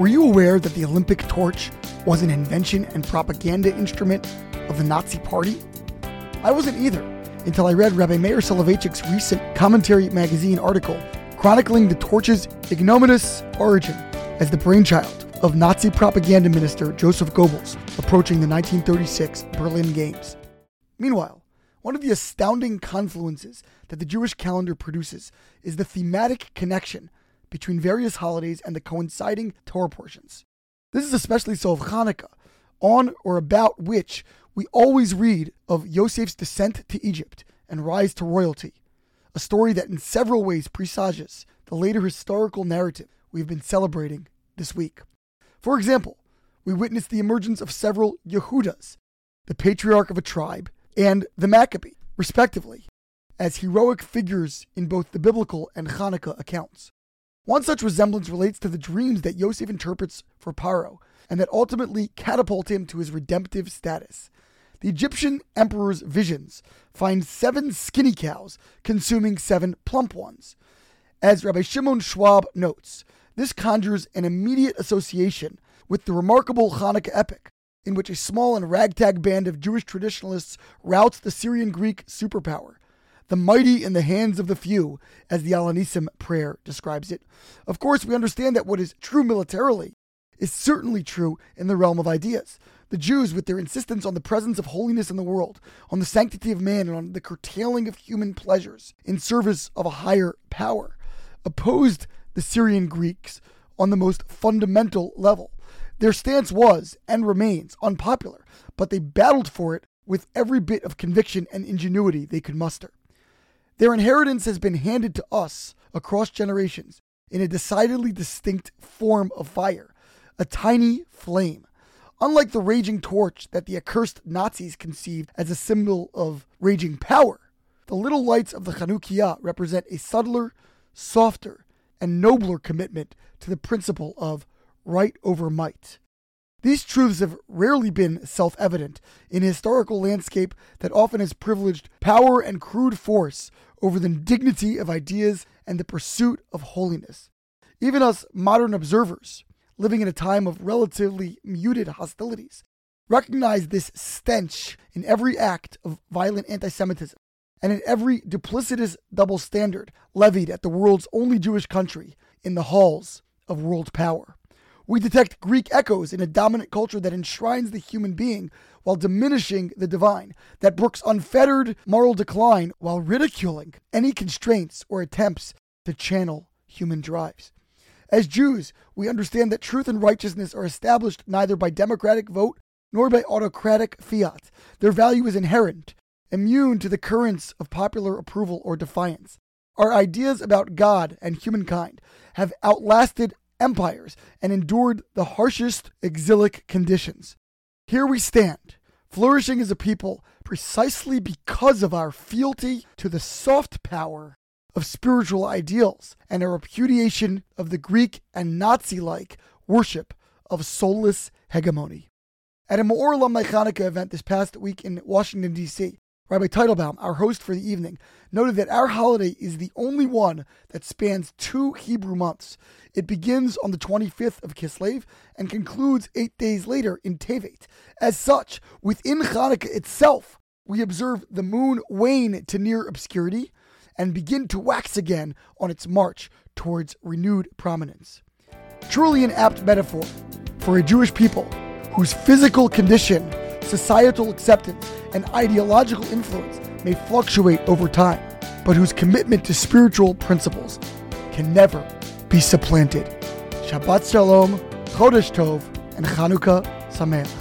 Were you aware that the Olympic torch was an invention and propaganda instrument of the Nazi Party? I wasn't either until I read Rabbi Meir Soloveichik's recent Commentary magazine article chronicling the torch's ignominious origin as the brainchild of Nazi propaganda minister Joseph Goebbels approaching the 1936 Berlin Games. Meanwhile, one of the astounding confluences that the Jewish calendar produces is the thematic connection between various holidays and the coinciding Torah portions. This is especially so of Hanukkah, on or about which we always read of Yosef's descent to Egypt and rise to royalty, a story that in several ways presages the later historical narrative we've been celebrating this week. For example, we witness the emergence of several Yehudas, the patriarch of a tribe, and the Maccabee, respectively, as heroic figures in both the biblical and Hanukkah accounts. One such resemblance relates to the dreams that Yosef interprets for Paro, and that ultimately catapult him to his redemptive status. The Egyptian emperor's visions find seven skinny cows consuming seven plump ones. As Rabbi Shimon Schwab notes, this conjures an immediate association with the remarkable Hanukkah epic, in which a small and ragtag band of Jewish traditionalists routs the Syrian Greek superpower, the mighty in the hands of the few, as the Al Hanisim prayer describes it. Of course, we understand that what is true militarily is certainly true in the realm of ideas. The Jews, with their insistence on the presence of holiness in the world, on the sanctity of man, and on the curtailing of human pleasures in service of a higher power, opposed the Syrian Greeks on the most fundamental level. Their stance was and remains unpopular, but they battled for it with every bit of conviction and ingenuity they could muster. Their inheritance has been handed to us across generations in a decidedly distinct form of fire, a tiny flame. Unlike the raging torch that the accursed Nazis conceived as a symbol of raging power, the little lights of the Chanukiah represent a subtler, softer, and nobler commitment to the principle of right over might. These truths have rarely been self evident in a historical landscape that often has privileged power and crude force over the dignity of ideas and the pursuit of holiness. Even us modern observers, living in a time of relatively muted hostilities, recognize this stench in every act of violent anti Semitism and in every duplicitous double standard levied at the world's only Jewish country in the halls of world power. We detect Greek echoes in a dominant culture that enshrines the human being while diminishing the divine, that brooks unfettered moral decline while ridiculing any constraints or attempts to channel human drives. As Jews, we understand that truth and righteousness are established neither by democratic vote nor by autocratic fiat. Their value is inherent, immune to the currents of popular approval or defiance. Our ideas about God and humankind have outlasted empires and endured the harshest exilic conditions. Here we stand, flourishing as a people precisely because of our fealty to the soft power of spiritual ideals and a repudiation of the Greek and Nazi like worship of soulless hegemony. At a Meor Alumni Hanukkah event this past week in Washington, D.C., Rabbi Teitelbaum, our host for the evening, noted that our holiday is the only one that spans two Hebrew months. It begins on the 25th of Kislev and concludes eight days later in Tevet. As such, within Hanukkah itself, we observe the moon wane to near obscurity and begin to wax again on its march towards renewed prominence. Truly an apt metaphor for a Jewish people whose physical condition societal acceptance, and ideological influence may fluctuate over time, but whose commitment to spiritual principles can never be supplanted. Shabbat Shalom, Chodesh Tov, and Chanukah Sameach.